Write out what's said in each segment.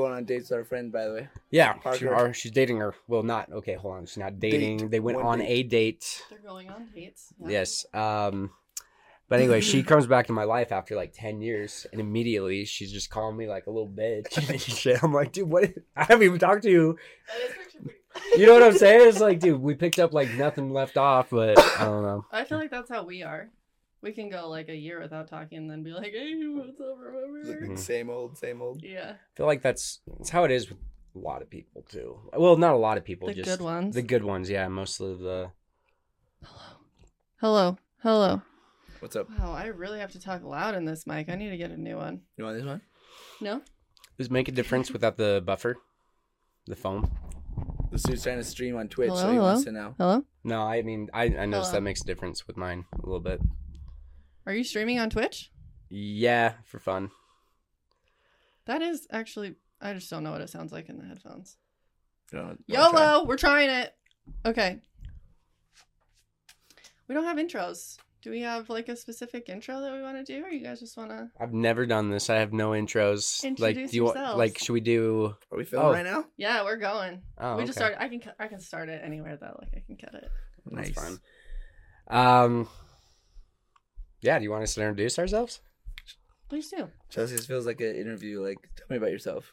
She's going on dates with our friend, by the way. Yeah, she, Parker. or she's dating her. Well, not okay. Hold on, she's not dating. Date. They went One on date. a date. They're going on dates. Yeah. Yes. Um, but anyway, she comes back to my life after like ten years, and immediately she's just calling me like a little bitch shit. I'm like, dude, what? I haven't even talked to you. That is actually pretty- You know what I'm saying? It's like, dude, we picked up like nothing left off, but I don't know. I feel like that's how we are. We can go like a year without talking and then be like, hey, what's up, remember? Mhm. Same old, same old. Yeah. I feel like that's that's how it is with a lot of people too. Well, not a lot of people, The just good ones. The good ones, yeah. Most of the Hello. Hello. Hello. What's up? Wow, I really have to talk loud in this mic. I need to get a new one. You want this one? No? does it make a difference without the buffer, the foam. This dude's trying to stream on Twitch, so Hello, he hello? wants to know. Hello? No, I mean, I I noticed Hello. that makes a difference with mine a little bit. Are you streaming on Twitch? Yeah, for fun. That is actually, I just don't know what it sounds like in the headphones. You know, you wanna try? YOLO! We're trying it. Okay. We don't have intros. Do we have like a specific intro that we want to do, or you guys just want to? I've never done this. I have no intros. like, Introduce do you want? yourselves. Like, should we do? Are we filming Oh. right now? Yeah, we're going. Oh, we just okay. started. I can. I can start it anywhere though. Like I can cut it. That's Nice. fine. Um. Yeah. Do you want us to introduce ourselves? Please do. Chelsea, this feels like an interview. Like, tell me about yourself.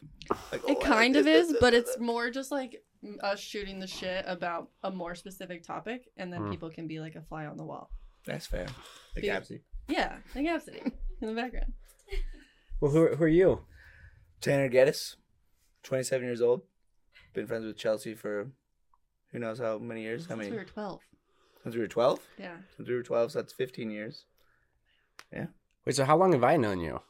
Like, oh, It I kind of is, but it's more just like us shooting the shit about a more specific topic, and then Mm. people can be like a fly on the wall. That's fair. Like, Dude. Gabsy. Yeah, like Absidy in the background. Well, who who are you? Tanner Geddes, 27 years old. Been friends with Chelsea for who knows how many years? How many? we were twelve. Since we were 12? Yeah. Since we were 12, so that's 15 years. Wait. So how long have I known you?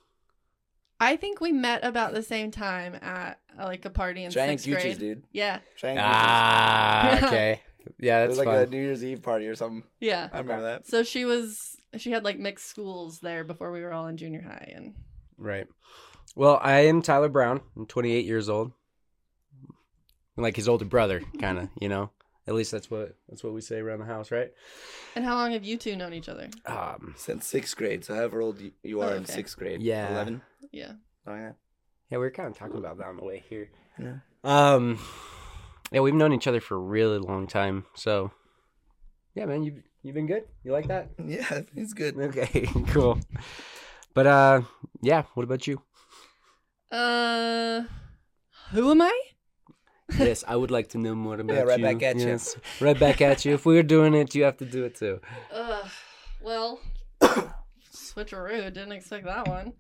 I think we met about the same time at uh, like a party in Giant sixth grade. Dude. Yeah, Giant Ah. Okay. Yeah, Gucci's. It that's was like a. New Year's Eve party or something. yeah. I remember that. So she was she had like mixed schools there before we were all in junior high, and Right. Well, I am Tyler Brown. I'm 28 years old. I'm like his older brother, kind of. You know. At least that's what that's what we say around the house, right? and how long have you two known each other? Um. Since sixth grade, so however old you- you are Oh, in sixth grade. Yeah. 11? Yeah. Oh, yeah. Yeah, we were kind of talking about that on the way here. Yeah. Um. Yeah, we've known each other for a really long time. So. Yeah, man, you you been good? You like that? Yeah, it's good. Okay, cool. But uh, yeah. What about you? Uh, who am I? yes, I would like to know more about yeah, right you. back at you. yes. Right back at you. If we're doing it, you have to do it too. Uh, well, switcheroo. Didn't expect that one.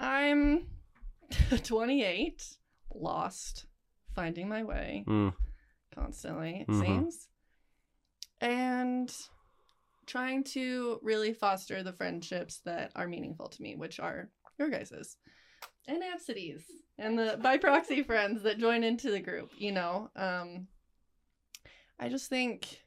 I'm 28, lost, finding my way Mm. constantly, it Mhm. seems, and trying to really foster the friendships that are meaningful to me, which are your guys's and Absidy's and the by proxy friends that join into the group. You know, um, I just think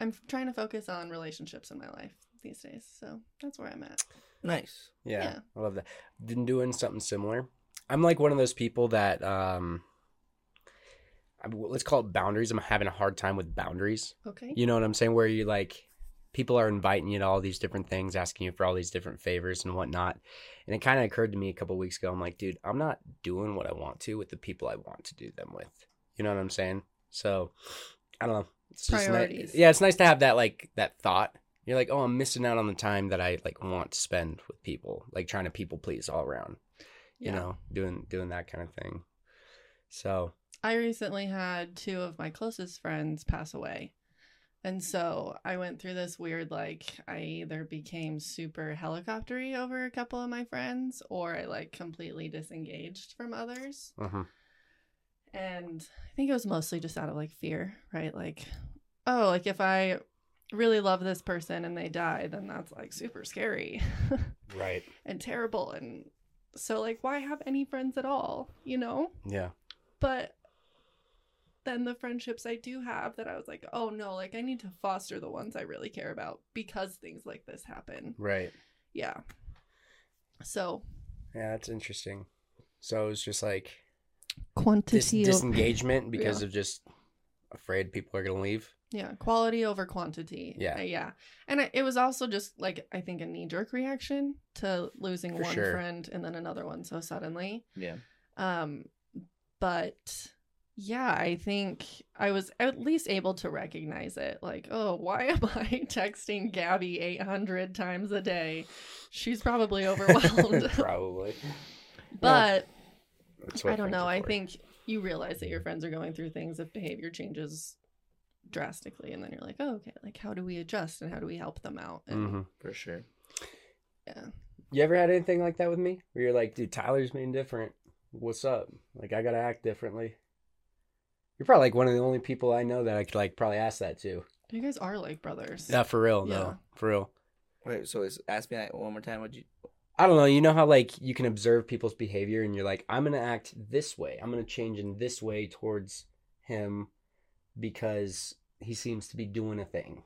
I'm trying to focus on relationships in my life these days. So that's where I'm at. Nice. Yeah, Yeah. I love that. Been doing something similar. I'm like one of those people that um, I- let's call it boundaries. I'm having a hard time with boundaries. Okay. You know what I'm saying? Where you like people are inviting you to all these different things, asking you for all these different favors and whatnot. And it kind of occurred to me a couple weeks ago. I'm like, dude, I'm not doing what I want to with the people I want to do them with. You know what I'm saying? So I don't know. It's Priorities. yeah, it's nice to have that like that thought. You're like, oh, I'm missing out on the time that I like want to spend with people, like trying to people please all around. You Yeah. know, doing doing that kind of thing. So I recently had two of my closest friends pass away. And so I went through this weird like I either became super helicoptery over a couple of my friends or I like completely disengaged from others. uh-huh. And I think it was mostly just out of like fear, right? Like, oh, like if I really love this person and they die, then that's like super scary right. and terrible. And so, like, why have any friends at all, you know? Yeah. But then the friendships I do have that I was like, oh no, like I need to foster the ones I really care about because things like this happen. Right. Yeah. So, Yeah, that's interesting. So it was just like dis- quantity disengagement because Yeah. of just afraid people are gonna leave. Yeah, quality over quantity. Yeah. Uh, yeah. And I, it was also just like I think a knee jerk reaction to losing For one sure. friend and then another one so suddenly. Yeah. Um but yeah, I think I was at least able to recognize it. Like, oh, why am I texting Gabby 800 times a day? She's probably overwhelmed. Probably. but I don't know. I think you realize that your friends are going through things if behavior changes drastically, and then you're like, oh, okay, like how do we adjust and how do we help them out? And Mhm. For sure. yeah, You ever had anything like that with me? Where you're like, dude, Tyler's being different. What's up? Like, I gotta act differently. You're probably like one of the only people I know that I could like probably ask that to. you guys are like brothers. Yeah, for real, Yeah. no, for real. Wait, so it's, ask me that one more time. Would you? I don't know. You know how like you can observe people's behavior and you're like, I'm gonna act this way. I'm gonna change in this way towards him because he seems to be doing a thing.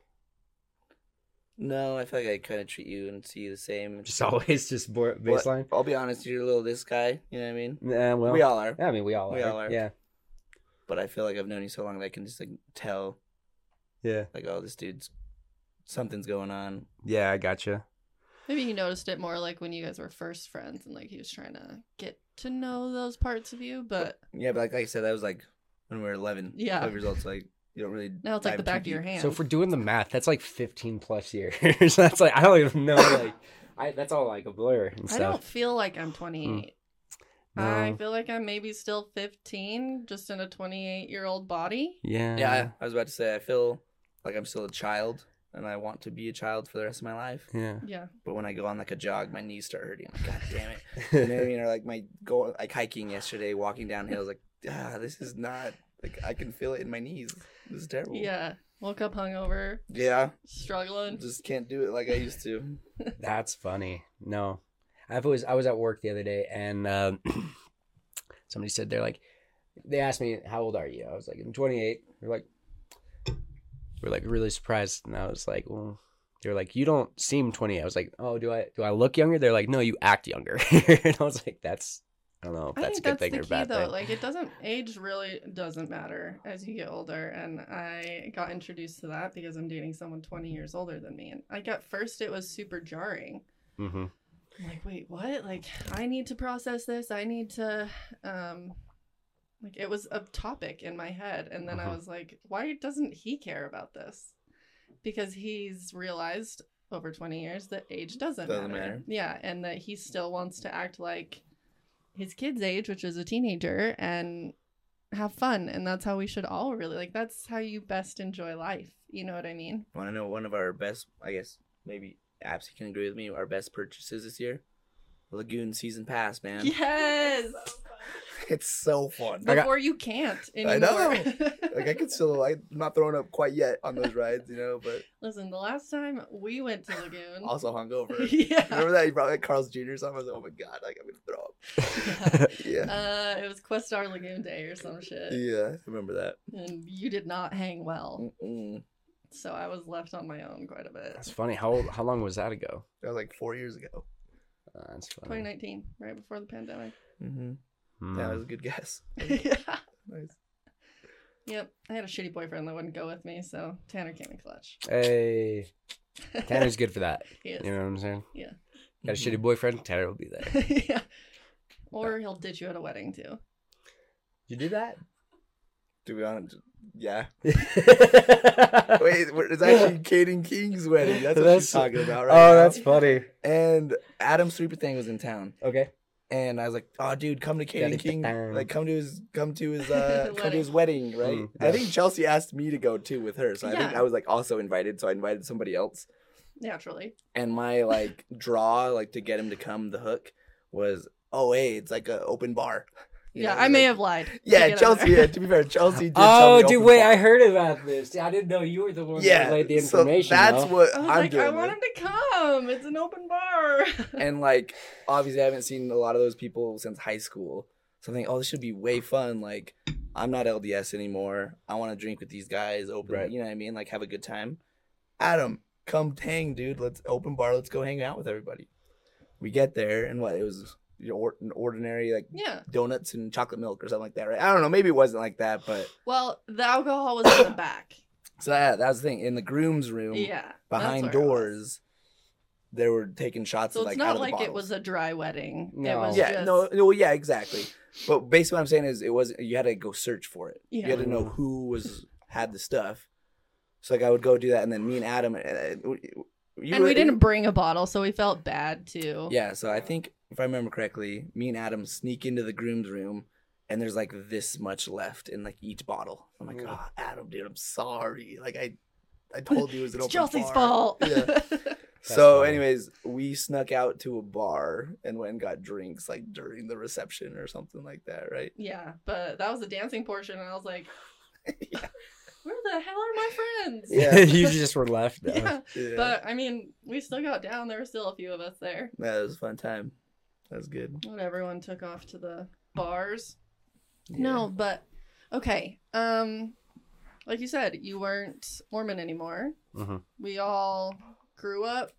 No, I feel like I kind of treat you and see you the same. Just always just bo- But baseline. I'll be honest, you're a little this guy. You know what I mean? Nah, well, we all are. Yeah, I mean, we all we are. all are. Yeah, But I feel like I've known you so long that I can just like tell, yeah, like, oh, this dude's something's going on. yeah. I gotcha. Maybe he noticed it more like when you guys were first friends, and like he was trying to get to know those parts of you. But Yeah, but like, like I said, that was like when we were 11. Yeah. 12 years old. So like, you don't really. now it's like dive the back of your deep. hand. So if we're doing the math, that's like 15 plus years. that's like I don't even know. Like, I that's all like a blur and I stuff. don't feel like I'm 28. I feel like I'm maybe still 15, just in a 28 year old body. Yeah. Yeah, I, I was about to say, I feel like I'm still a child and I want to be a child for the rest of my life. Yeah. Yeah. But when I go on like a jog, my knees start hurting. I'm like, God damn it. You know what I mean? Or like my go like hiking yesterday, walking down hills, like, ah, this is not like I can feel it in my knees. This is terrible. Yeah. Woke up hungover, Yeah. struggling. Just can't do it like I used to. That's funny. No, I've always I was at work the other day and um, somebody said they're like, they asked me how old are you? I was like I'm 28. They're like, we're like really surprised, and I was like, well, they're like you don't seem 20. I was like, oh, do I do I look younger? They're like, no, you act younger. and I was like, that's I don't know if I that's a good that's thing or key bad though. thing. Like it doesn't age really doesn't matter as you get older. And I got introduced to that because I'm dating someone 20 years older than me. And like at first it was super jarring. hmm I'm like, wait, what? Like I need to process this. I need to um like it was a topic in my head. And then I Mhm. was like, why doesn't he care about this? Because he's realized over 20 years that age doesn't, Doesn't matter. matter. Yeah, and that he still wants to act like his kid's age, which is a teenager, and have fun. And that's how we should all really like that's how you best enjoy life. You know what I mean? Want to know one of our best, I guess, maybe Apps can agree with me, our best purchases this year? Lagoon season pass, man. Yes. It's so fun. I got- Before you can't I know. Like I could still, I'm not throwing up quite yet on those rides, you know, but Listen, the last time we went to Lagoon, also hungover. yeah, Remember that you brought like Carl's Jr. something? I was like, oh my god, like I'm gonna throw up. Yeah, uh, it was Questar Lagoon Day or some shit, yeah, I remember that. and you did not hang well, Mm-mm. So I was left on my own quite a bit. That's funny. How old, how long was that ago? That was like four years ago. Uh, that's funny. 2019, right before the pandemic. Mm-hmm. Hmm. Yeah, that was a good guess. yeah. Nice. Yep, I had a shitty boyfriend that wouldn't go with me, so Tanner came in clutch. Hey, Tanner's good for that. He. You know what I'm saying? Yeah. Got a shitty boyfriend? Tanner will be there. yeah. Or he'll ditch you at a wedding too. You do that? To be honest, yeah. Wait, Wait, it's actually Kaden King's wedding. That's what she's talking about, right? Oh, now. that's funny. And Adam Sweeper thing was in town, Okay. and I was like, "Oh, dude, come to Kaden Gotta King, like come to his, come to his, uh, come to Wedding. his wedding, right?" Mm, I think Chelsea asked me to go too with her, so I think I was like also invited. So I invited somebody else, Naturally. and my like draw, like to get him to come, the hook was, "Oh, hey, it's like an open bar." You yeah, know, I may like- have lied. Yeah, Chelsea. Yeah, to be fair, Chelsea did. tell Oh, me dude, wait! bar. I heard about this. I didn't know you were the one Yeah, that relayed the so information. that's though. what I was I'm like, doing. I with. want him to come. It's an open bar. and like obviously I haven't seen a lot of those people since high school. So I'm thinking, oh, this should be way fun. Like I'm not LDS anymore. I want to drink with these guys, open, Right. you know what I mean? Like have a good time. Adam, come hang, dude. Let's open bar. Let's go hang out with everybody. We get there and what? It was your or- ordinary like yeah. donuts and chocolate milk or something like that, right? I don't know. Maybe it wasn't like that, but Well, the alcohol was in the back. So that, that was the thing. In the groom's room, Yeah. behind where it was. doors, they were taking shots So of it's like out not of the like it was a dry wedding. It No. was yeah, just, no, no, yeah, exactly. But basically, what I'm saying is, it was you had to go search for it. Yeah. You had to know who was had the stuff. So like I would go do that, and then me and Adam, uh, you and were- we didn't bring a bottle, so we felt bad too. Yeah, so I think if I remember correctly, me and Adam sneak into the groom's room, and there's like this much left in like each bottle. I'm like, oh, Adam, dude, I'm sorry. Like I, I told you it was an It's open Chelsea's bar." fault. Yeah. So, funny. anyways, we snuck out to a bar and went and got drinks like during the reception or something like that, right? yeah, but that was the dancing portion, and I was like, yeah. "Where the hell are my friends?" Yeah. you just were left. though. yeah. yeah. But I mean, we still got down. There were still a few of us there. that was a fun time. That was good. When everyone took off to the bars. Yeah. No, but okay. Um, like you said, you weren't Mormon anymore. Mhm. We all grew up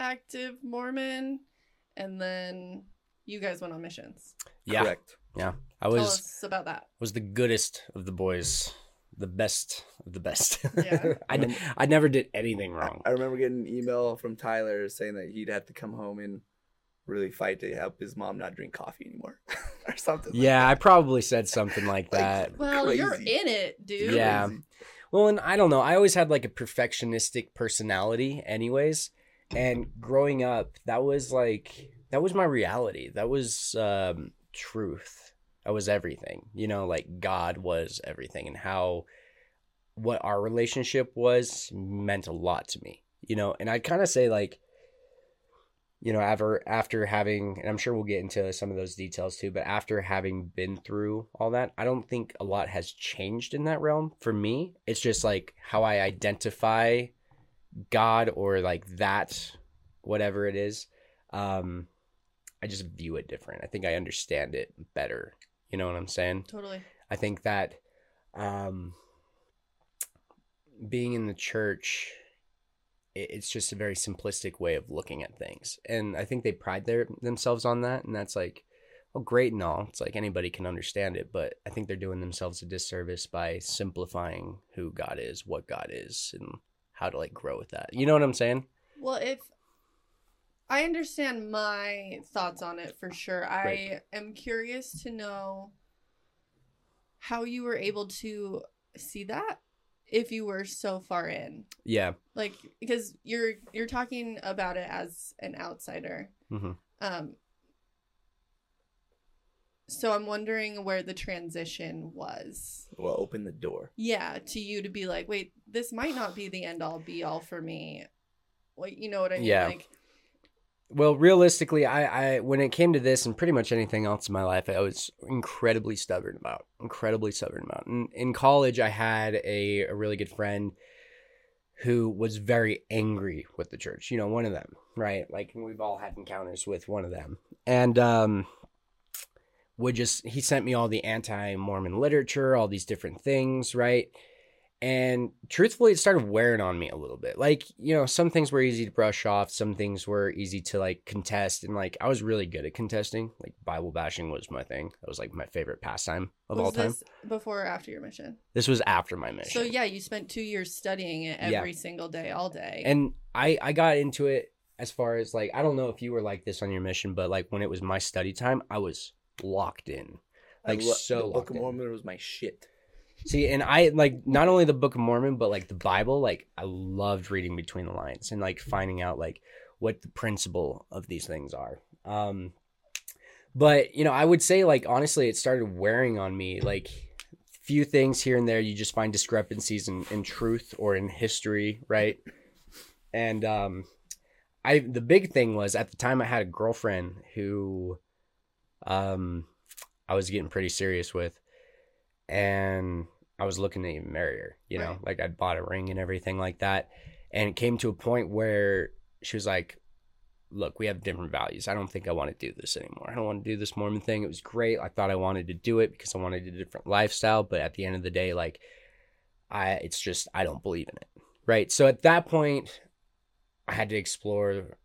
active Mormon, and then you guys went on missions. Yeah, Correct. Yeah. I Tell was us about that. was the goodest of the boys, the best of the best. Yeah. I, n- I never did anything wrong. I remember getting an email from Tyler saying that he'd have to come home and really fight to help his mom not drink coffee anymore or something. like Yeah, I probably said something like Like, that. Well, you're in it, dude. Yeah. Crazy. Well, and I don't know. I always had like a perfectionistic personality, anyways. And growing up, that was like that was my reality. That was um, truth. That was everything. You know, like God was everything, and how what our relationship was meant a lot to me. You know, and I'd kind of say like, you know, ever after having, and I'm sure we'll get into some of those details too, but after having been through all that, I don't think a lot has changed in that realm for me. It's just like how I identify God or like that, whatever it is. Um, I just view it different. I think I understand it better. You know what I'm saying? Totally. I think that um, being in the church, it's just a very simplistic way of looking at things, and I think they pride their themselves on that, and that's like, oh, great and all. It's like anybody can understand it, but I think they're doing themselves a disservice by simplifying who God is, what God is, and how to like grow with that. You know what I'm saying? Well, if I understand my thoughts on it for sure, I Right. am curious to know how you were able to see that if you were so far in. Yeah. Like because you're you're talking about it as an outsider. Mhm. Um so I'm wondering where the transition was. Well, open the door. Yeah, to you to be like, wait, this might not be the end all be all for me. Like, you know what I mean? Yeah. Like, Well, realistically, I, I when it came to this and pretty much anything else in my life, I was incredibly stubborn about. Incredibly stubborn about. In, in college, I had a, a really good friend who was very angry with the church. You know, one of them, right? Like we've all had encounters with one of them, and um, would just he sent me all the anti-Mormon literature, all these different things, right? And truthfully, it started wearing on me a little bit. Like, you know, some things were easy to brush off, some things were easy to like contest. And like, I was really good at contesting. Like, Bible bashing was my thing. That was like my favorite pastime of was all time. this before or after your mission? This was after my mission. So yeah, you spent two years studying it Yeah. every single day, all day. And I, I got into it as far as like, I don't know if you were like this on your mission, but like when it was my study time, I was locked in. I Like, lo- so the locked Book of in. Mormon was my shit. See, and I like not only the Book of Mormon, but like the Bible. Like I loved reading between the lines and like finding out like what the principle of these things are. Um, but you know, I would say like honestly, it started wearing on me. Like few things here and there, you just find discrepancies in, in truth or in history, right? And um, I the big thing was at the time I had a girlfriend who, um, I was getting pretty serious with and I was looking to even marry her, you know, Right. like I'd bought a ring and everything like that. And it came to a point where she was like, Look, we have different values. I don't think I want to do this anymore. I don't want to do this Mormon thing. It was great. I thought I wanted to do it because I wanted a different lifestyle. But at the end of the day, like, I, it's just, I don't believe in it. Right. So at that point, I had to explore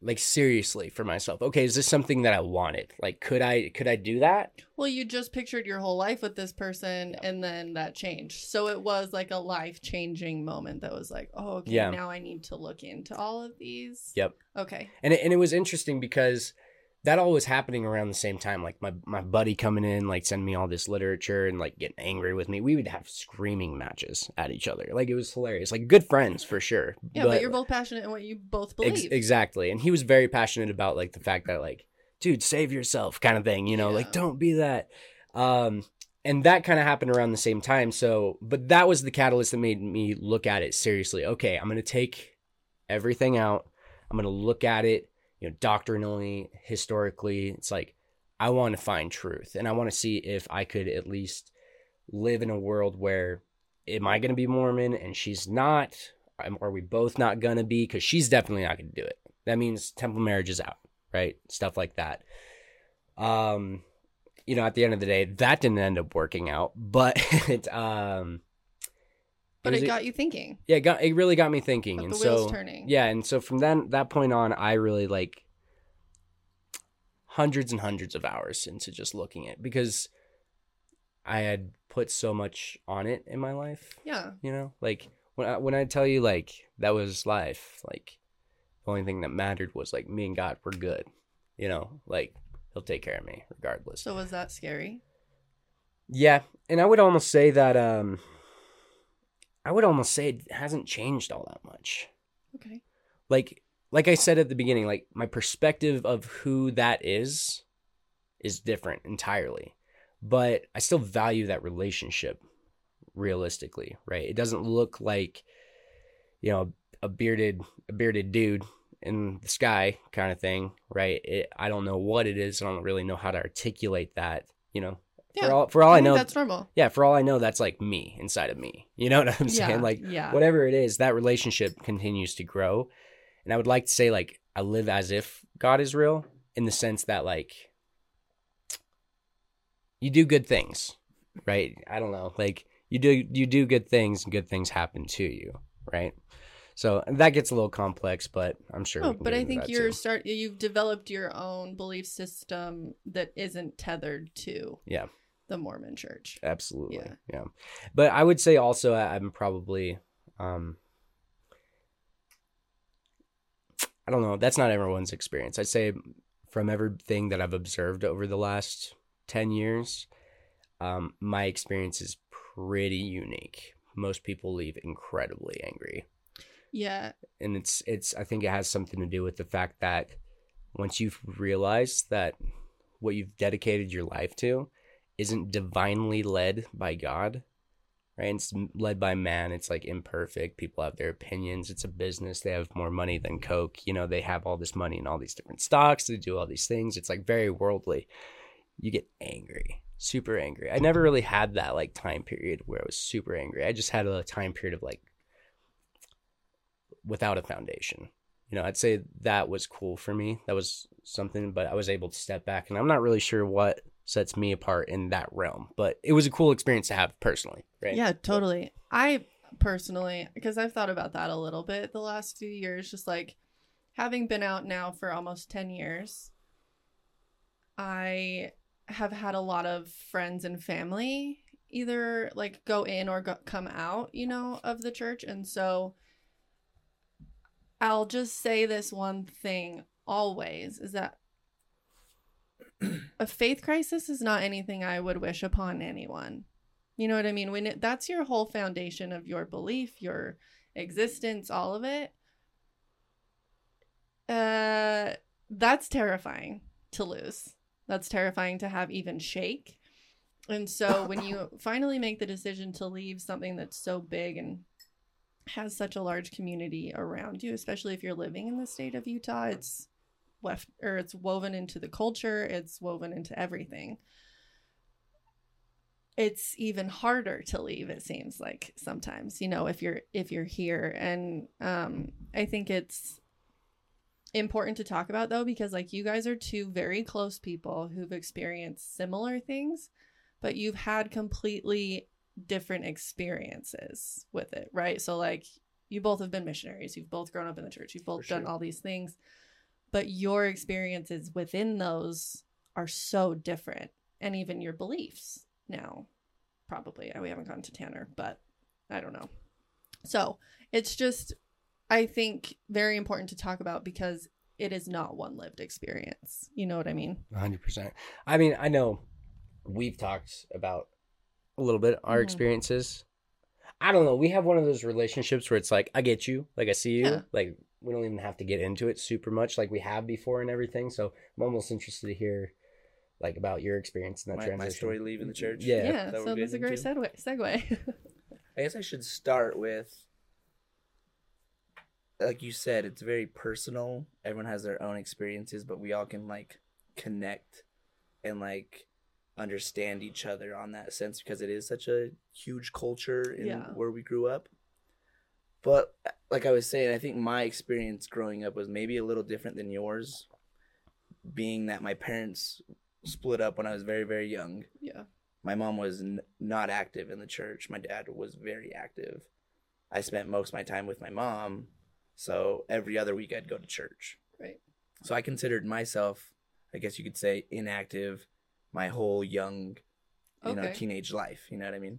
like seriously for myself. Okay, is this something that I wanted? Like could I could I do that? Well, you just pictured your whole life with this person and then that changed. So it was like a life changing moment that was like, oh, okay, Yeah. now I need to look into all of these. Yep. Okay. And it, and it was interesting because that all was happening around the same time. Like my my buddy coming in, like sending me all this literature and like getting angry with me. We would have screaming matches at each other. Like it was hilarious. Like good friends for sure. Yeah, but, you're both passionate in what you both believe. Ex- exactly. And he was very passionate about like the fact that like, dude, save yourself kind of thing, you know, like don't be that. Um and that kind of happened around the same time. So, but that was the catalyst that made me look at it seriously. Okay, I'm going to take everything out. I'm going to look at it, you know, doctrinally, historically. It's like I want to find truth and I want to see if I could at least live in a world where am I going to be Mormon and she's not? Are we both not going to be? Because she's definitely not going to do it. That means temple marriage is out, right? Stuff like that. Um, you know, at the end of the day, that didn't end up working out, but um, but was it got you thinking. yeah, it got it really got me thinking, and so turning. yeah, and so from then that point on, I really like hundreds and hundreds of hours into just looking at because I had put so much on it in my life. Yeah. You know, like when I, when I tell you like that was life, like the only thing that mattered was like me and God were good. You know, like He'll take care of me regardless. So was that scary? Yeah, and I would almost say that um I would almost say it hasn't changed all that much. Okay. Like like I said at the beginning, like my perspective of who that is is different entirely. But I still value that relationship realistically, right? It doesn't look like you know, a bearded a bearded dude in the sky kind of thing, right? It, I don't know what it is. I don't really know how to articulate that, you know. Yeah. For all for all I, think know, that's normal. yeah, for all I know, that's like me inside of me. You know what I'm Yeah. saying? Like yeah. whatever it is, that relationship continues to grow. And I would like to say like I live as if God is real in the sense that like you do good things, right? I don't know. Like you do you do good things and good things happen to you, right? So that gets a little complex, but I'm sure. Oh, but I think you're too. start you've developed your own belief system that isn't tethered to Yeah. the Mormon church. absolutely Yeah. yeah. but i would say also i'm probably um i don't know that's not everyone's experience i'd say from everything that i've observed over the last 10 years um my experience is pretty unique most people leave incredibly angry Yeah. and it's it's i think it has something to do with the fact that once you've realized that what you've dedicated your life to isn't divinely led by god right? It's led by man it's like imperfect people have their opinions it's a business they have more money than coke you know they have all this money and all these different stocks they do all these things it's like very worldly. You get angry super angry. I never really had that like time period where i was super angry. I just had a time period of like without a foundation. You know, I'd say that was cool for me. That was something, but I was able to step back, and I'm not really sure what sets me apart in that realm, but it was a cool experience to have personally, right? Yeah, totally. I personally, because I've thought about that a little bit the last few years, just like having been out now for almost 10 years, I have had a lot of friends and family either like go in or go, come out, you know, of the church. And so I'll just say this one thing always is that a faith crisis is not anything I would wish upon anyone. You know what I mean? When it, that's your whole foundation of your belief, your existence, all of it. Uh, that's terrifying to lose. That's terrifying to have even shake. And so when you finally make the decision to leave something that's so big and has such a large community around you, especially if you're living in the state of Utah, it's left or it's woven into the culture, it's woven into everything. It's even harder to leave it seems like sometimes you know if you're if you're here. And um i think it's important to talk about though because like you guys are two very close people who've experienced similar things but you've had completely different experiences with it right? So like you both have been missionaries. You've both grown up in the church. You've both For done sure. all these things. But your experiences within those are so different and even your beliefs now probably. Uh, we haven't gone to tanner but i don't know. So it's just i think very important to talk about because it is not one lived experience. You know what i mean? 100%. I mean, I know we've talked about a little bit our Mhm. experiences. I don't know. We have one of those relationships where it's like, I get you, like I see you, Yeah. like we don't even have to get into it super much like we have before and everything. So I'm almost interested to hear like about your experience in that My, transition. my story leaving the church. Yeah. yeah, that we're so that's a great into? segue segue I guess I should start with, like you said, it's very personal. Everyone has their own experiences, but we all can like connect and like understand each other on that sense because it is such a huge culture in Yeah. where we grew up. But like I was saying, I think my experience growing up was maybe a little different than yours, being that my parents split up when I was very very young yeah my mom was n- not active in the church. My dad was very active. I spent most of my time with my mom, so every other week I'd go to church. Right. So I considered myself, I guess you could say, inactive my whole young, you know, teenage life. You know what I mean?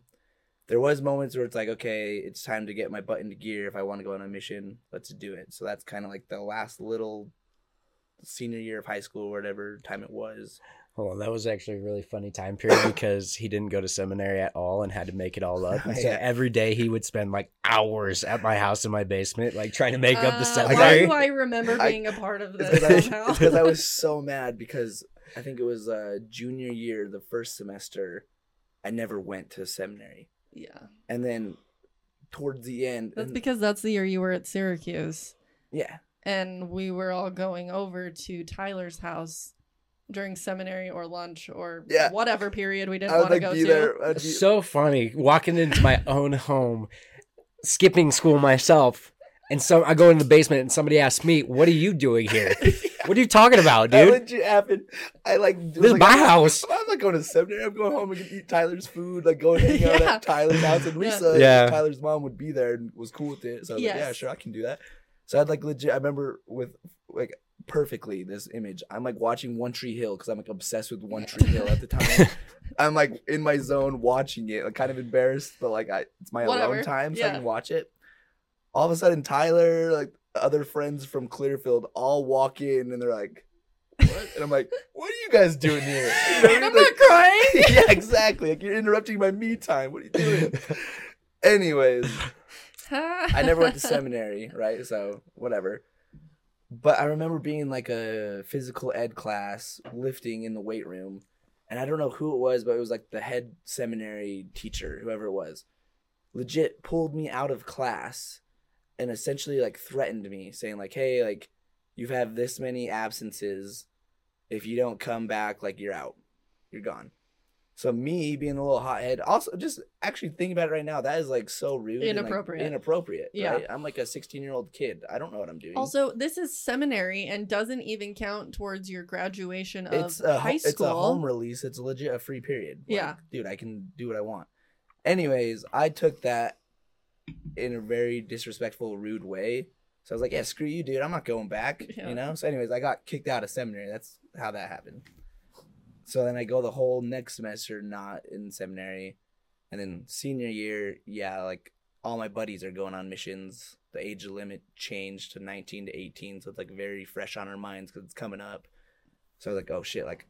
There was moments where it's like, okay, it's time to get my butt into gear. If I want to go on a mission, let's do it. So that's kind of like the last little senior year of high school, or whatever time it was. Hold on, that was actually a really funny time period because he didn't go to seminary at all and had to make it all up. And so Yeah. every day he would spend like hours at my house in my basement, like trying to make up the Uh, seminary. Why do I remember being a part of this because I, somehow? it's 'cause I was so mad because I think it was uh, junior year, the first semester, I never went to seminary, yeah, and then towards the end, that's and- because that's the year you were at Syracuse, yeah, and we were all going over to Tyler's house during seminary or lunch or Yeah. whatever period we didn't I would want to go to. there. I'd be, so funny walking into my own home, skipping school myself, and so I go in the basement and somebody asks me, "What are you doing here? What are you talking about, that dude? legit happened. I like This is like, my I'm- house." I'm not going to seminary. I'm going home and eat Tyler's food, like go hang out Yeah. at Tyler's house. And Yeah. Lisa, Yeah. Tyler's mom, would be there and was cool with it. So I was like, yeah, sure, I can do that. So I'd like legit. I remember with like perfectly this image. I'm like watching One Tree Hill because I'm like obsessed with One Tree Hill at the time. I'm like in my zone watching it, like kind of embarrassed, but like I, it's my Whatever. alone time, so I Yeah. can watch it. All of a sudden, Tyler, like other friends from Clearfield, all walk in and they're like, "What?" And I'm like, "What are you guys doing here?" You know? I'm Like- not crying. yeah, exactly. Like you're interrupting my me time. What are you doing? Anyways, I never went to seminary, right? So whatever. But I remember being like a physical ed class, lifting in the weight room, and I don't know who it was, but it was like the head seminary teacher, whoever it was, legit pulled me out of class, and essentially like threatened me, saying like, "Hey, like you've had this many absences. If you don't come back, like you're out, you're gone." So me being a little hothead, also just actually thinking about it right now, that is like so rude, and, like, Inappropriate. inappropriate. Yeah. right? I'm like a 16 year old kid. I don't know what I'm doing. Also, this is seminary and doesn't even count towards your graduation of it's a high school. it's a home release. It's legit a free period. Like, Yeah. dude, I can do what I want. Anyways, I took that in a very disrespectful, rude way. So I was like, "Yeah, screw you, dude. I'm not going back." Yeah. You know. So, anyways, I got kicked out of seminary. That's how that happened. So then I go the whole next semester not in seminary, and then senior year, yeah, like all my buddies are going on missions. The age limit changed to 19 to 18, so it's like very fresh on our minds because it's coming up. So I was like, oh shit, like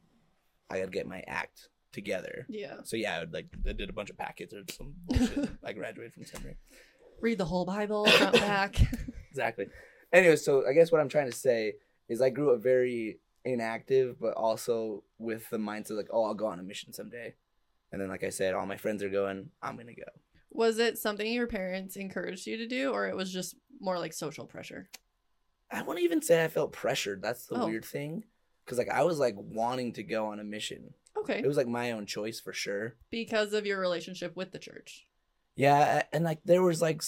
I gotta get my act together. yeah. So yeah, I would like I did a bunch of packets or some bullshit. I graduated from seminary. Read the whole Bible front back. Exactly. Anyway, so I guess what I'm trying to say is I grew up very inactive, but also with the mindset like, oh, I'll go on a mission someday. And then, like I said, all my friends are going. I'm gonna go. was it something your parents encouraged you to do, or it was just more like social pressure? I wouldn't even say I felt pressured. That's the Oh. weird thing, because like I was like wanting to go on a mission. Okay. It was like my own choice for sure. because of your relationship with the church. Yeah, and like there was like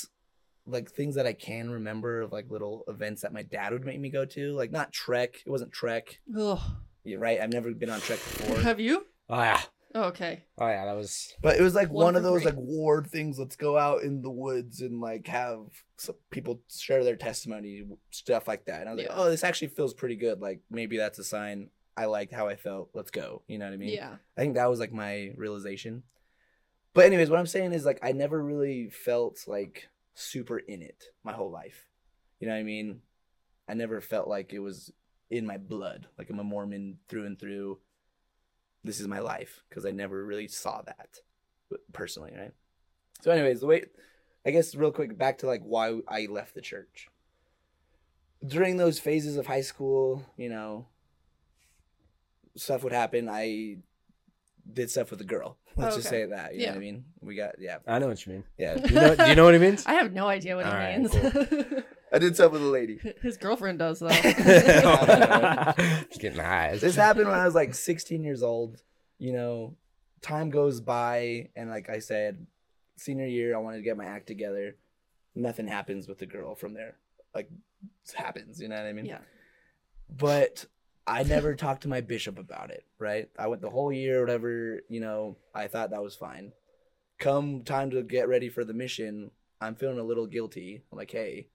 like things that I can remember of like little events that my dad would make me go to. Like not Trek. It wasn't Trek. Ugh. You're right. I've never been on Trek before. Have you? Ah, Oh, okay. Oh yeah, that was. But it was like One one, of those free. like ward things. Let's go out in the woods and like have some people share their testimony, stuff like that. And I was Yeah. like, oh, this actually feels pretty good. Like maybe that's a sign I liked how I felt. Let's go. You know what I mean? yeah. I think that was like my realization. But anyways, what I'm saying is like I never really felt like super in it my whole life. You know what I mean? I never felt like it was in my blood. Like I'm a Mormon through and through. This is my life because I never really saw that personally, right? So anyways, the way I guess real quick back to like why I left the church. During those phases of high school, you know, stuff would happen. I did stuff with a girl. Let's oh, just Okay. say that. You know Yeah. what I mean? We got yeah. I know what you mean. Yeah. Do you know? do you know what it means? I have no idea what All it right, means. I did stuff with a lady. His girlfriend does though. Just getting high. This happened when I was like 16 years old. You know, time goes by, and like I said, senior year, I wanted to get my act together. Nothing happens with the girl from there. Like, it happens. You know what I mean? yeah. But I never talked to my bishop about it. Right? I went the whole year, whatever. You know, I thought that was fine. Come time to get ready for the mission, I'm feeling a little guilty. I'm like, hey,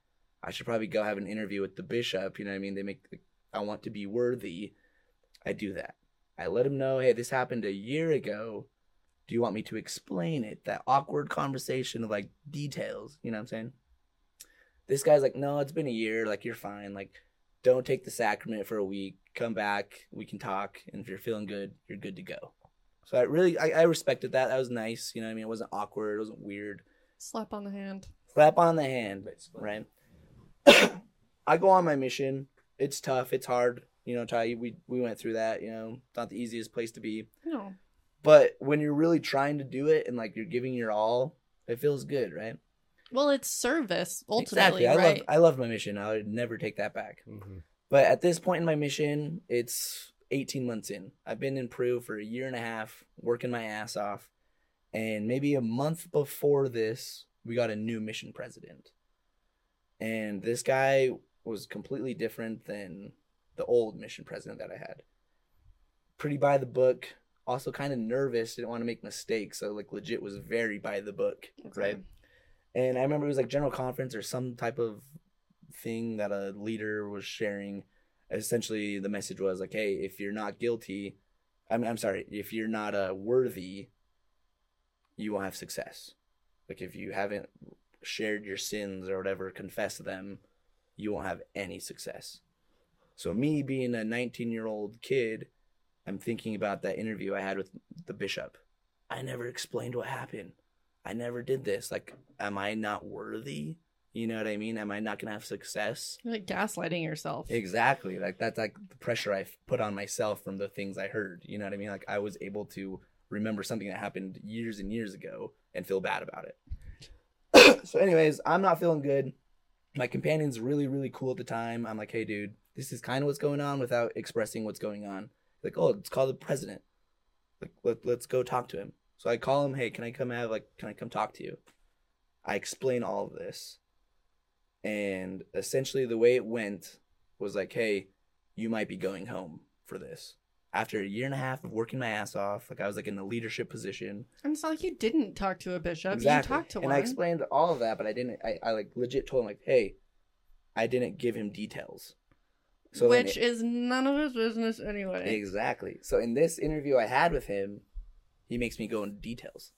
I should probably go have an interview with the bishop. You know what I mean? They make, I want to be worthy. I do that. I let him know, hey, this happened a year ago. Do you want me to explain it? That awkward conversation of like details. You know what I'm saying? This guy's like, no, it's been a year. Like, you're fine. Like, don't take the sacrament for a week. Come back. We can talk. And if you're feeling good, you're good to go. So I really, I, I respected that. That was nice. You know what I mean? It wasn't awkward. It wasn't weird. Slap on the hand. Slap on the hand, right? I go on my mission. It's tough. It's hard. You know, Ty, we we went through that. You know, it's not the easiest place to be. No. But when you're really trying to do it and like you're giving your all, it feels good, right? Well, it's service ultimately, exactly. I right? love I love my mission. I would never take that back. Mhm. But at this point in my mission, it's 18 months in. I've been in Peru for a year and a half, working my ass off. And maybe a month before this, we got a new mission president. And this guy was completely different than the old mission president that I had. Pretty by the book, also kind of nervous, didn't want to make mistakes. So, like, legit was very by the book, Okay. right? And I remember it was like general conference or some type of thing that a leader was sharing. Essentially, the message was like, "Hey, if you're not guilty, I'm I'm sorry, if you're not uh, worthy, you won't have success. Like if you haven't shared your sins or whatever, confessed them, you won't have any success." So me being a 19 year old kid, I'm thinking about that interview I had with the bishop. I never explained what happened. I never did this. Like, am I not worthy? You know what I mean? Am I not gonna have success? You're like gaslighting yourself. Exactly. Like that's like the pressure I put on myself from the things I heard. You know what I mean? Like I was able to remember something that happened years and years ago and feel bad about it. so, anyways, I'm not feeling good. My companion's really, really cool at the time. I'm like, hey, dude, this is kind of what's going on without expressing what's going on. Like, oh, let's call the president. Like, let, let's go talk to him. So I call him, hey, can I come have, like, can I come talk to you? I explain all of this. And essentially, the way it went was like, hey, you might be going home for this. After a year and a half of working my ass off, like I was like in a leadership position. And it's not like you didn't talk to a bishop. Exactly. You talked to and one. I explained all of that, but I didn't. I, I like legit told him like, hey, I didn't give him details. So which it- is none of his business anyway. exactly. So in this interview I had with him, he makes me go into details.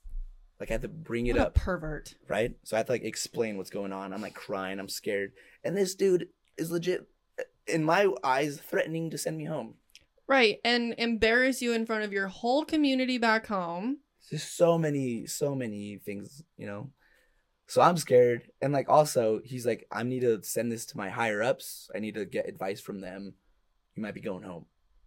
Like I have to bring it What a up, pervert. right? So I have to like explain what's going on. I'm like crying. I'm scared, and this dude is legit, uh, in my eyes, threatening to send me home. Right. And embarrass you in front of your whole community back home. There's so many, so many things, you know. So I'm scared, and like also, he's like, I need to send this to my higher ups. I need to get advice from them. You might be going home.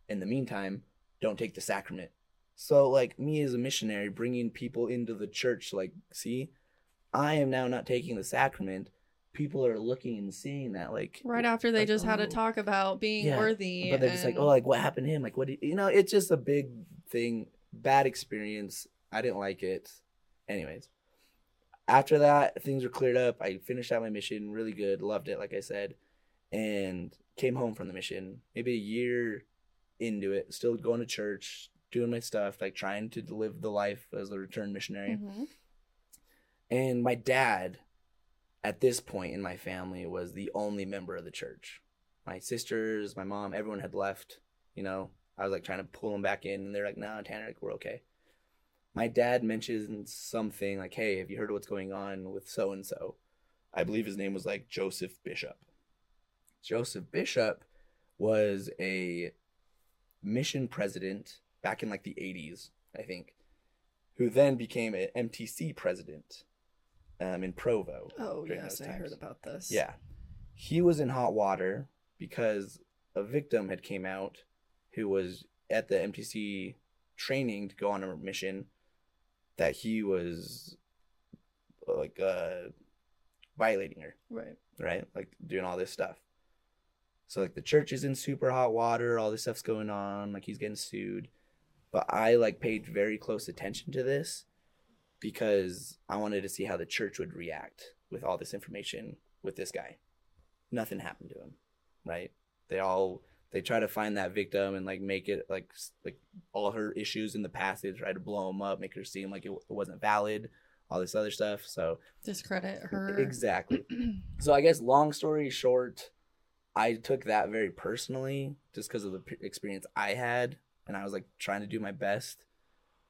In the meantime, don't take the sacrament. So like me as a missionary, bringing people into the church, like, see, I am now not taking the sacrament. People are looking and seeing that, like, Right after they like, just had a oh. talk about being Yeah, worthy. But they're just like, oh, like what happened to him? Like what? you know, it's just a big thing. Bad experience. I didn't like it. Anyways, after that, things were cleared up. I finished out my mission, really good, loved it, like I said, and came home from the mission. Maybe a year into it, still going to church, doing my stuff, like trying to live the life as a returned missionary. Mhm. And my dad, at this point in my family, was the only member of the church. My sisters, my mom, everyone had left. You know, I was like trying to pull them back in, and they're like, "No, Tanner, like, we're okay." My dad mentioned something like, "Hey, have you heard what's going on with so and so?" I believe his name was like Joseph Bishop. Joseph Bishop was a mission president back in like the 80s, I think, who then became an MTC president um, in Provo. Oh yes, I heard about this. Yeah. He was in hot water because a victim had came out who was at the MTC training to go on a mission that he was like uh violating her Right. right? Like doing all this stuff. So like the church is in super hot water, all this stuff's going on, like he's getting sued. But I like paid very close attention to this because I wanted to see how the church would react with all this information with this guy. Nothing happened to him, right? They all they try to find that victim and like make it like like all her issues in the past. They try to blow him up, make her seem like it, it wasn't valid, all this other stuff. So Discredit her. Exactly. So I guess long story short, I took that very personally just because of the p- experience I had, and I was like trying to do my best.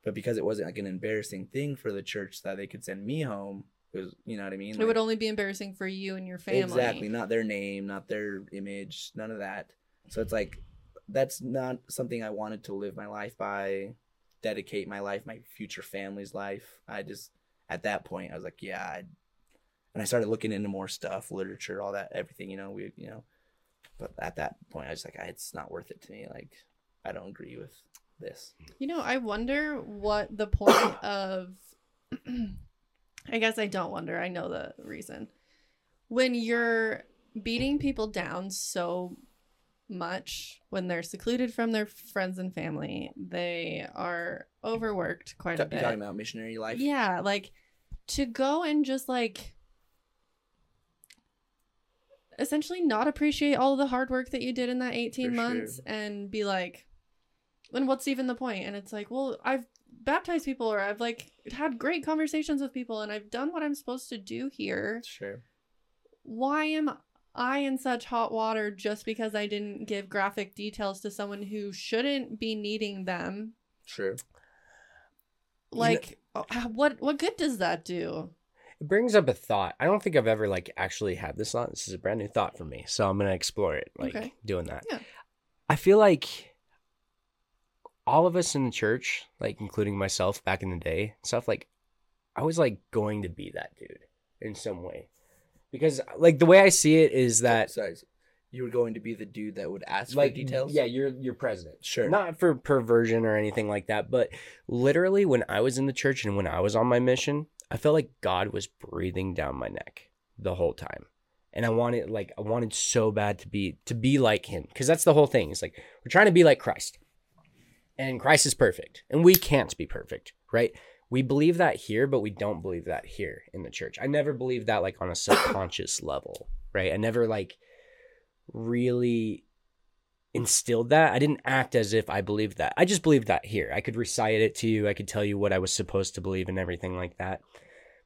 But because it wasn't like an embarrassing thing for the church that they could send me home, it was you know what I mean. it would only be embarrassing for you and your family. Exactly, not their name, not their image, none of that. So it's like that's not something I wanted to live my life by, dedicate my life, my future family's life. I just at that point I was like, yeah, I, and I started looking into more stuff, literature, all that, everything, you know, we, you know. But at that point, I was like, it's not worth it to me. Like, I don't agree with this. You know, I wonder what the point of. I guess I don't wonder. I know the reason. When you're beating people down so much, when they're secluded from their friends and family, they are overworked quite a bit. You bit. talking about missionary life? Yeah, like to go and just like essentially not appreciate all the hard work that you did in that 18 For months sure. and be like, and what's even the point? And it's like, well, I've baptized people or I've like had great conversations with people and I've done what I'm supposed to do here. Sure. Why am I in such hot water just because I didn't give graphic details to someone who shouldn't be needing them? True. Like, uh, what what good does that do? It brings up a thought. I don't think I've ever like actually had this thought. This is a brand new thought for me, so I'm gonna explore it. Like Okay. doing that. Yeah. I feel like all of us in the church, like including myself back in the day, stuff like I was like going to be that dude in some way, because like the way I see it is that sorry, you were going to be the dude that would ask like for details. Yeah, you're you're president. Sure. Not for perversion or anything like that, but literally when I was in the church and when I was on my mission, I felt like God was breathing down my neck the whole time. And I wanted like I wanted so bad to be to be like him cuz that's the whole thing. It's like we're trying to be like Christ. And Christ is perfect, and we can't be perfect, right? We believe that here, but we don't believe that here in the church. I never believed that like on a subconscious level, right? I never like really instilled that. I didn't act as if I believed that. I just believed that here. I could recite it to you. I could tell you what I was supposed to believe and everything like that.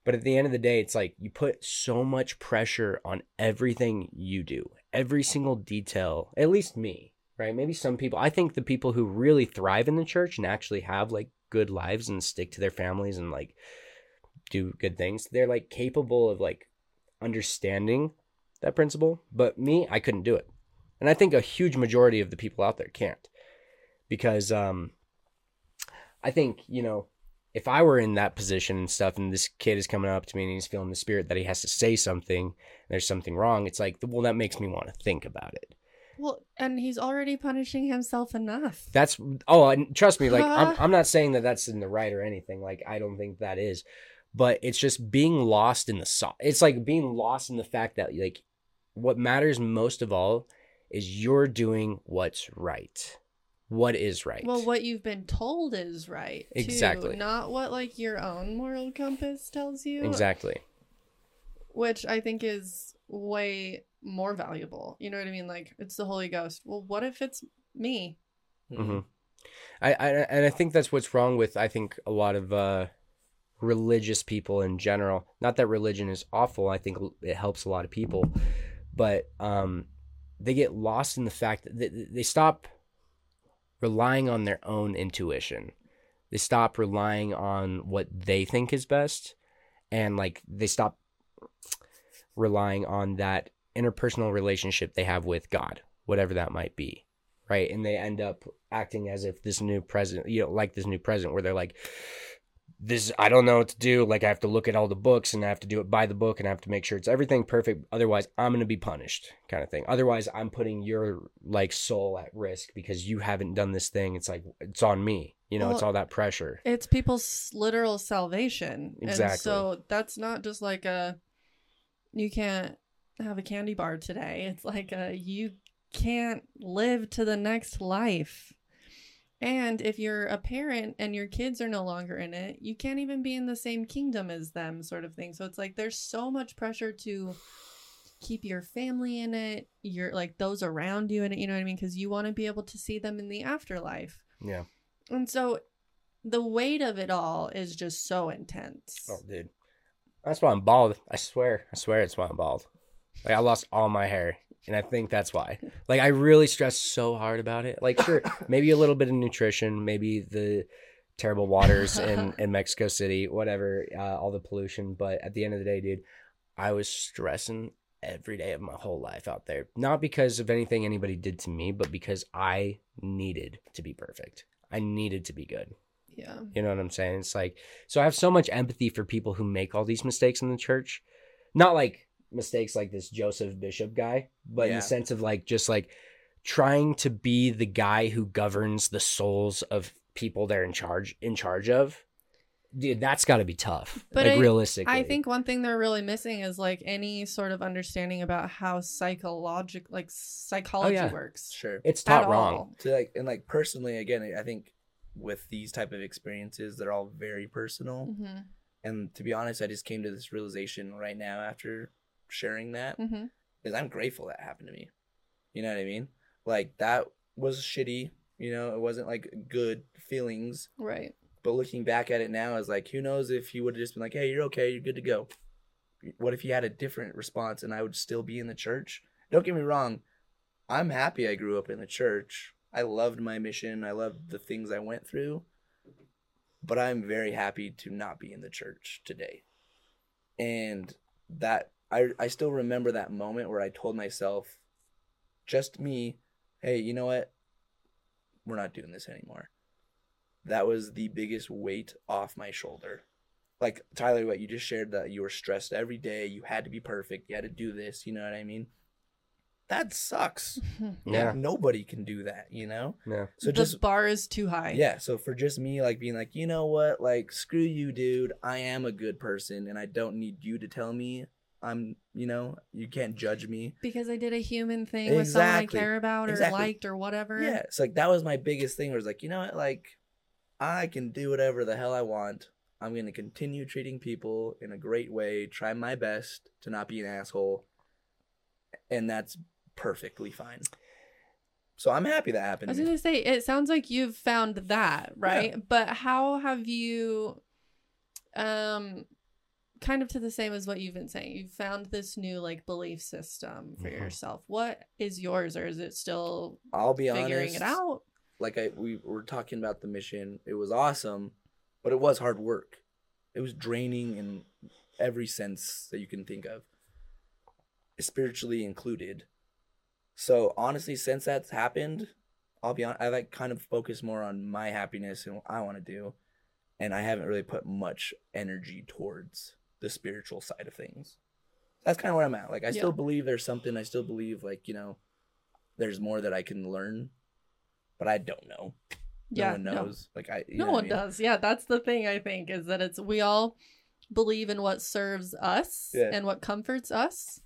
But at the end of the day, it's like you put so much pressure on everything you do, every single detail, at least me, right? Maybe some people, I think the people who really thrive in the church and actually have like good lives and stick to their families and like do good things, they're like capable of like understanding that principle. But me, I couldn't do it. And I think a huge majority of the people out there can't. Because um I think, you know, if I were in that position and stuff and this kid is coming up to me and he's feeling the spirit that he has to say something there's something wrong, it's like, well, that makes me want to think about it. Well, and he's already punishing himself enough. That's oh, and trust me, like I'm I'm not saying that that's in the right or anything. Like I don't think that is, but it's just being lost in the sauce. It's like being lost in the fact that like what matters most of all is you're doing what's right. What is right? Well, what you've been told is right. too, Exactly. Not what like your own moral compass tells you. exactly. Which I think is way more valuable. You know what I mean? Like it's the Holy Ghost. Well, what if it's me? hmm I, I and I think that's what's wrong with I think a lot of uh, religious people in general. Not that religion is awful. I think it helps a lot of people, but um, they get lost in the fact that they, they stop relying on their own intuition. They stop relying on what they think is best, and like they stop relying on that interpersonal relationship they have with God, whatever that might be right? And they end up acting as if this new president, you know, like this new president, where they're like, this I don't know what to do. Like I have to look at all the books and I have to do it by the book and I have to make sure it's everything perfect. Otherwise, I'm going to be punished, kind of thing. Otherwise, I'm putting your like soul at risk because you haven't done this thing. It's like it's on me. You know, well, it's all that pressure. It's people's literal salvation. Exactly. And so that's not just like a you can't have a candy bar today. It's like a you can't live to the next life. And if you're a parent and your kids are no longer in it, you can't even be in the same kingdom as them, sort of thing. So it's like there's so much pressure to keep your family in it, you're like those around you in it, you know what I mean? Because you want to be able to see them in the afterlife. Yeah. And so the weight of it all is just so intense. Oh, dude. That's why I'm bald. I swear. I swear it's why I'm bald. Like I lost all my hair and I think that's why. Like I really stress so hard about it. Like sure, maybe a little bit of nutrition, maybe the terrible waters in in Mexico City, whatever, uh, all the pollution, but at the end of the day, dude, I was stressing every day of my whole life out there. Not because of anything anybody did to me, but because I needed to be perfect. I needed to be good. Yeah. You know what I'm saying? It's like so I have so much empathy for people who make all these mistakes in the church. Not like mistakes like this Joseph Bishop guy, but yeah. in the sense of like just like trying to be the guy who governs the souls of people they're in charge in charge of. Dude, that's got to be tough. But like I, realistically, I think one thing they're really missing is like any sort of understanding about how psychological, like psychology oh, yeah. works. Sure, it's taught wrong. To like and like personally, again, I think with these type of experiences, they're all very personal. Mm-hmm. And to be honest, I just came to this realization right now after sharing that mm-hmm. is I'm grateful that happened to me. You know what I mean? Like that was shitty. You know, it wasn't like good feelings. Right. But looking back at it now is like, who knows if he would have just been like, hey, you're okay, you're good to go. What if he had a different response and I would still be in the church? Don't get me wrong. I'm happy I grew up in the church. I loved my mission. I loved the things I went through. But I'm very happy to not be in the church today. And that I I still remember that moment where I told myself, just me, hey, you know what? We're not doing this anymore. That was the biggest weight off my shoulder. Like Tyler, what you just shared that you were stressed every day, you had to be perfect, you had to do this, you know what I mean? That sucks. yeah. nobody can do that, you know? Yeah. So the just bar is too high. Yeah. So for just me like being like, you know what, like screw you, dude. I am a good person and I don't need you to tell me I'm, you know, you can't judge me because I did a human thing exactly. with someone I care about or exactly. liked or whatever. Yeah, it's like that was my biggest thing. Was like, you know what, like I can do whatever the hell I want. I'm gonna continue treating people in a great way. Try my best to not be an asshole, and that's perfectly fine. So I'm happy that happened. I was gonna say it sounds like you've found that right, yeah. but how have you? Um, kind of to the same as what you've been saying. You've found this new like belief system for mm-hmm. yourself. What is yours, or is it still? I'll be figuring honest, it out. Like I, we were talking about the mission. It was awesome, but it was hard work. It was draining in every sense that you can think of, spiritually included. So honestly, since that's happened, I'll be honest. I like kind of focus more on my happiness and what I want to do, and I haven't really put much energy towards the spiritual side of things. That's kind of where I'm at. Like I yeah. still believe there's something. I still believe like you know, there's more that I can learn, but I don't know. Yeah, no one knows. No. Like I, no one I mean? does. Yeah, that's the thing. I think is that it's we all believe in what serves us yeah. and what comforts us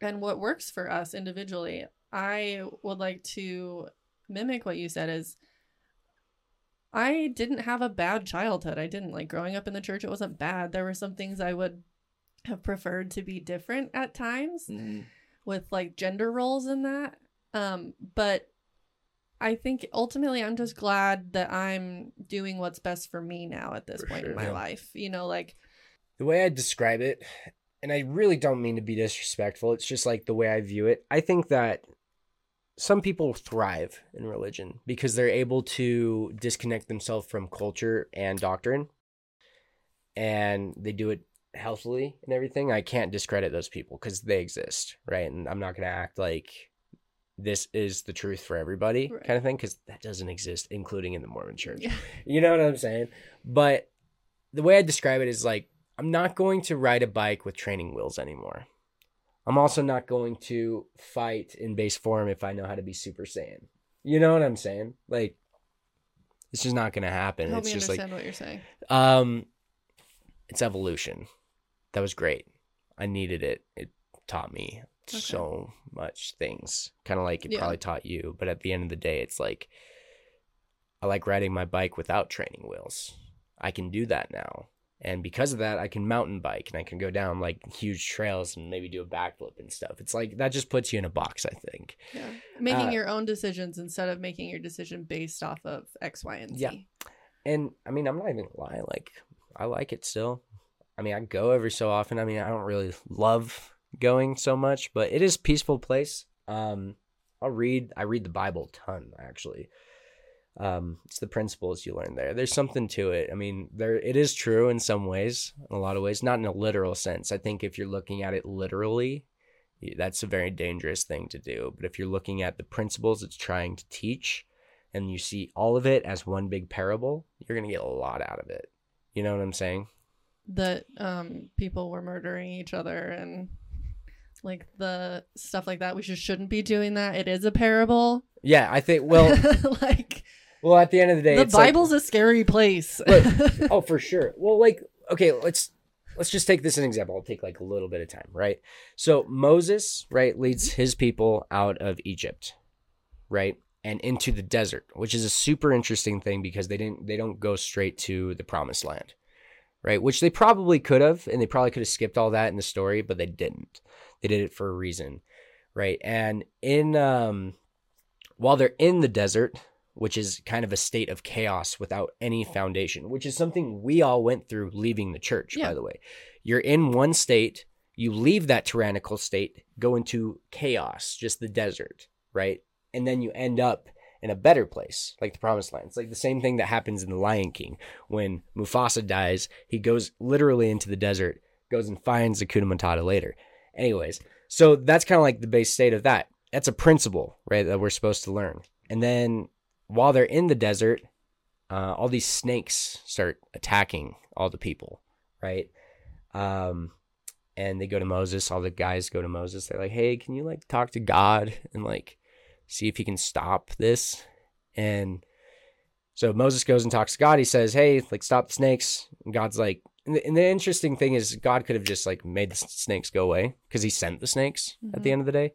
and what works for us individually. I would like to mimic what you said is I didn't have a bad childhood. I didn't like growing up in the church. It wasn't bad. There were some things I would have preferred to be different at times mm-hmm. with like gender roles in that. Um, but I think ultimately I'm just glad that I'm doing what's best for me now at this For point sure. in my Yeah. life. You know, like the way I describe it, and I really don't mean to be disrespectful, it's just like the way I view it. I think that some people thrive in religion because they're able to disconnect themselves from culture and doctrine and they do it healthily and everything. I can't discredit those people because they exist, right? And I'm not going to act like this is the truth for everybody Right. kind of thing because that doesn't exist, including in the Mormon church. yeah. You know what I'm saying? But the way I describe it is like I'm not going to ride a bike with training wheels anymore. I'm also not going to fight in base form if I know how to be Super Saiyan. You know what I'm saying? Like it's just not going to happen. help it's me just understand what you're saying. um it's evolution. That was great. I needed it. It taught me Okay. so much things. Kind of like it Yeah. probably taught you, but at the end of the day it's like I like riding my bike without training wheels. I can do that now. And because of that, I can mountain bike and I can go down like huge trails and maybe do a backflip and stuff. It's like that just puts you in a box, I think. Yeah. Making Uh, your own decisions instead of making your decision based off of X, Y, and Z. Yeah. And I mean, I'm not even gonna lie, like I like it still. I mean, I go every so often. I mean, I don't really love going so much, but it is a peaceful place. Um, I'll read. I read the Bible a ton, actually. Um, it's the principles you learn there. There's something to it. I mean, there it is true in some ways, in a lot of ways, not in a literal sense. I think if you're looking at it literally, that's a very dangerous thing to do. But if you're looking at the principles it's trying to teach, and you see all of it as one big parable, you're gonna get a lot out of it. You know what I'm saying? That um, people were murdering each other and like the stuff like that. We just shouldn't be doing that. It is a parable. Yeah, I think. Well, like well, at the end of the day, the it's like- Bible's a scary place. Look, oh, for sure. Well, like, okay, let's let's just take this as an example. I'll take like a little bit of time, right? So Moses, right, leads his people out of Egypt, right, and into the desert, which is a super interesting thing because they didn't they don't go straight to the promised land, right? Which they probably could have, and they probably could have skipped all that in the story, but they didn't. They did it for a reason, right? And in um, while they're in the desert, which is kind of a state of chaos without any foundation, which is something we all went through leaving the church, Yeah. by the way. You're in one state, you leave that tyrannical state, go into chaos, just the desert, right? And then you end up in a better place, like the promised land. It's like the same thing that happens in The Lion King. When Mufasa dies, he goes literally into the desert, goes and finds Hakuna Matata later. Anyways, so that's kind of like the base state of that. That's a principle, right, that we're supposed to learn. And then while they're in the desert, uh, all these snakes start attacking all the people, right? Um, and they go to Moses. All the guys go to Moses. They're like, "Hey, can you like talk to God and like see if he can stop this?" And so Moses goes and talks to God. He says, "Hey, like stop the snakes." And God's like, and the, and the interesting thing is, God could have just like made the snakes go away because he sent the snakes at the Mhm. end of the day.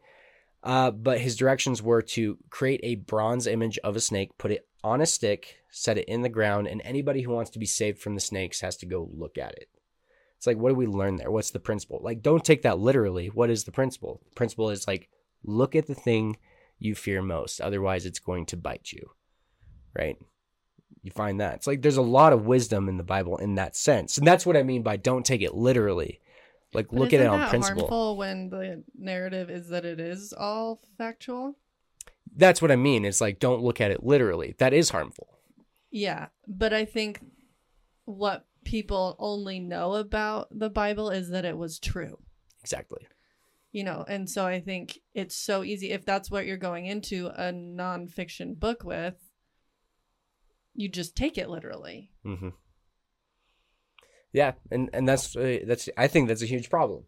Uh, but his directions were to create a bronze image of a snake, put it on a stick, set it in the ground, and anybody who wants to be saved from the snakes has to go look at it. It's like, what do we learn there? What's the principle? Like, don't take that literally. What is the principle? The principle is like, look at the thing you fear most. Otherwise, it's going to bite you. Right? You find that. It's like there's a lot of wisdom in the Bible in that sense. And that's what I mean by don't take it literally. Like, But look at it on that principle. Harmful when the narrative is that it is all factual. That's what I mean. It's like, don't look at it literally. That is harmful. Yeah, but I think what people only know about the Bible is that it was true. Exactly. You know, and so I think it's so easy if that's what you're going into a nonfiction book with, you just take it literally. hmm Yeah, and and that's uh, that's I think that's a huge problem,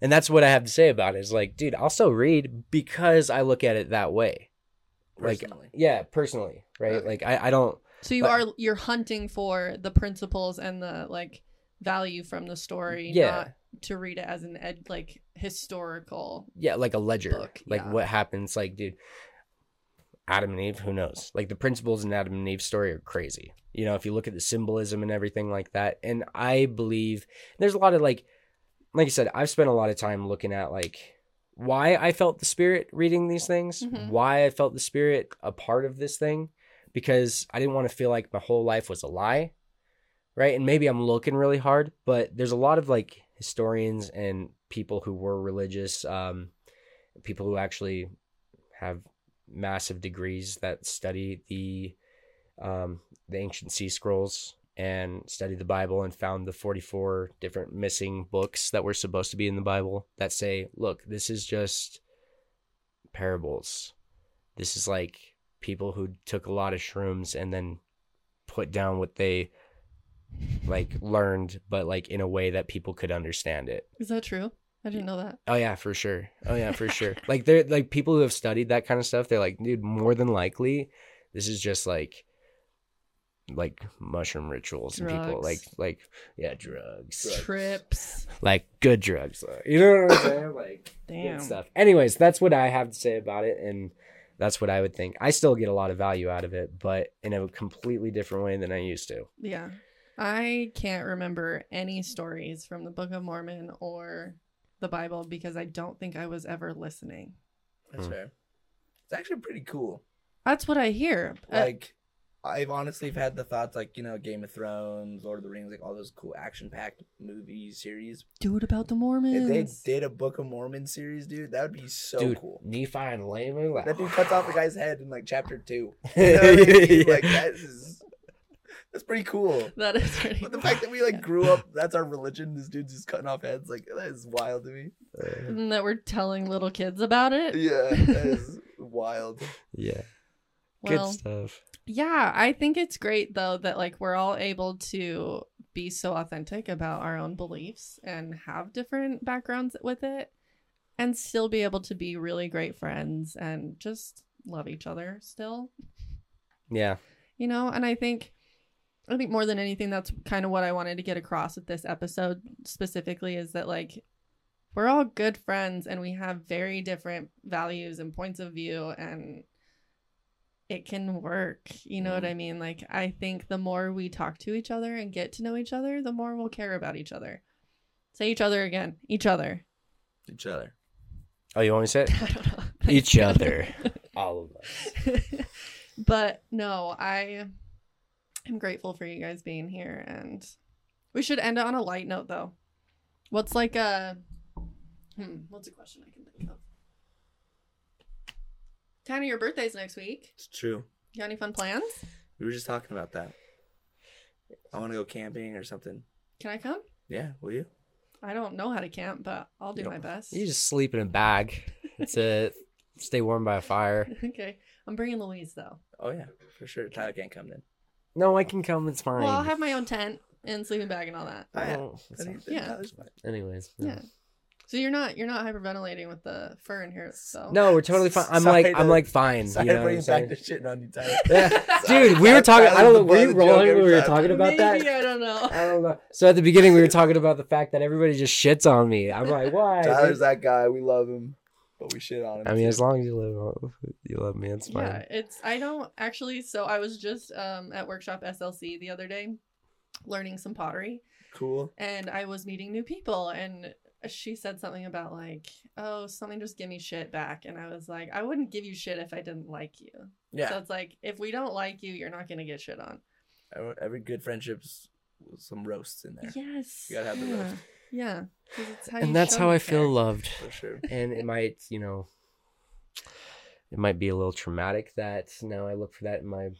and that's what I have to say about it. Is like, dude, I'll still read because I look at it that way. Personally. Like, yeah, personally, right? Okay. Like, I I don't. So you But- are you're hunting for the principles and the like value from the story, Yeah. not to read it as an ed like historical. Yeah, like a ledger. Book, like yeah. what happens? Like, dude, Adam and Eve. Who knows? Like the principles in Adam and Eve's story are crazy. You know, if you look at the symbolism and everything like that, and I believe there's a lot of like, like I said, I've spent a lot of time looking at like why I felt the spirit reading these things, Mhm. why I felt the spirit a part of this thing, because I didn't want to feel like my whole life was a lie, right? And maybe I'm looking really hard, but there's a lot of like historians and people who were religious, um, people who actually have massive degrees that study the um, the ancient sea scrolls and studied the Bible and found the 44 different missing books that were supposed to be in the Bible that say, look, this is just parables. This is like people who took a lot of shrooms and then put down what they like learned, but like in a way that people could understand it. Is that true? I didn't know that. Oh yeah, for sure. Oh yeah, for sure. Like they're like people who have studied that kind of stuff. They're like, dude, more than likely, this is just like, like mushroom rituals and people like like yeah, drugs, Drugs. Trips. like good drugs. You know what I'm saying? Like Damn. good stuff. Anyways, that's what I have to say about it, and that's what I would think. I still get a lot of value out of it, but in a completely different way than I used to. Yeah. I can't remember any stories from the Book of Mormon or the Bible because I don't think I was ever listening. That's Hmm. fair. It's actually pretty cool. That's what I hear. Uh, Like, I've honestly had the thoughts, like you know, Game of Thrones, Lord of the Rings, like all those cool action-packed movie series. do it about the If Mormons. they did a Book of Mormon series, dude, that would be so dude, cool. Nephi and Laman. Like, That dude cuts off the guy's head in like chapter two. You know what I mean? Like that is that's pretty cool. That is pretty But the fact that we like grew up, that's our religion. This dude's just cutting off heads, like that is wild to me. And that we're telling little kids about it. Yeah, that is wild. yeah. Well, Good stuff. yeah, I think it's great though that like we're all able to be so authentic about our own beliefs and have different backgrounds with it and still be able to be really great friends and just love each other still. Yeah. you know and i think i think more than anything that's kind of what i wanted to get across with this episode specifically is that like we're all good friends and we have very different values and points of view and it can work you know what mm-hmm. i mean like i think the more we talk to each other and get to know each other the more we'll care about each other say each other again each other Each other. Oh, you want me to say it? i don't know Each other. All of us. but no, I am grateful for you guys being here and we should end it on a light note though. What's like a hmm, what's a question I can think of? Tanner, your birthday's next week. It's true. You got any fun plans? We were just talking about that. I want to go camping or something. Can I come? Yeah, will you? I don't know how to camp, but I'll do You my best. You just sleep in a bag. It's a stay warm by a fire. okay. I'm bringing Louise though. Oh yeah, for sure. Tyler can't come then. No, I can come. It's fine. Well, I'll have my own tent and sleeping bag and all that. Oh, yeah. Oh, it's Then fine. he- then Yeah. Tyler's fine. Anyways. Yeah. So you're not you're not hyperventilating with the fur in here, so No, we're totally fine. I'm Sorry like I'm like fine. Sorry you to know bring what it I'm back to saying? shitting on you, Tyler. Yeah. Dude, we were talking. I don't know. Were you Tyler's the butt of the rolling when we were talking about Maybe, that? I don't know. I don't know. So at the beginning, we were talking about the fact that everybody just shits on me. I'm like, why? Tyler's that guy. We love him, but we shit on him. I mean, too. as long as you love, you love me, it's fine. Yeah, it's I don't actually. So I was just um at workshop SLC the other day, learning some pottery, cool. and I was meeting new people, and she said something about like, oh, something just give me shit back, and I was like, I wouldn't give you shit if I didn't like you. Yeah. So it's like if we don't like you, you're not gonna get shit on. every, every good friendship's some roasts in there Yes. You gotta have the roast. Yeah. 'cause it's how and that's how you I feel loved. for sure. And it might, you know, it might be a little traumatic that now I look for that in my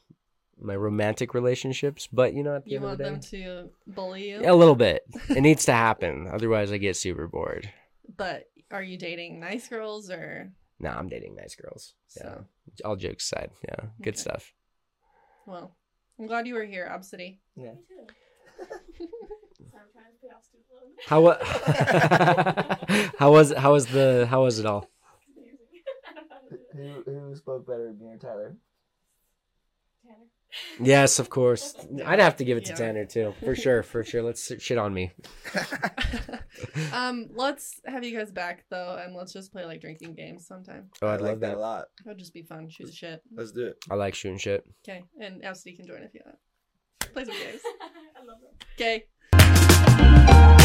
my romantic relationships. But you know, at the You end want of the them to bully you, a little bit. It needs to happen. Otherwise, I get super bored. but are you dating nice girls or? Nah, I'm dating nice girls. Yeah. So. All jokes aside. Yeah. Good Okay. stuff. Well, I'm glad you were here, Obsidy. Yeah. Me too. so I'm trying to pay off student loan. How wa- How was how was the how was it all? Who, who spoke better, me or Tyler? Tanner. Yes, of course. I'd have to give it to Yeah. Tanner too, for sure, for sure. Let's shit on me. um, let's have you guys back though, and let's just play like drinking games sometime. Oh, I I'd like love that that. a lot. That'd just be fun. Shoot the shit. Let's do it. I like shooting shit. Okay, and Obsidy can join if you want. Play some games. I love them. Okay. Thank you.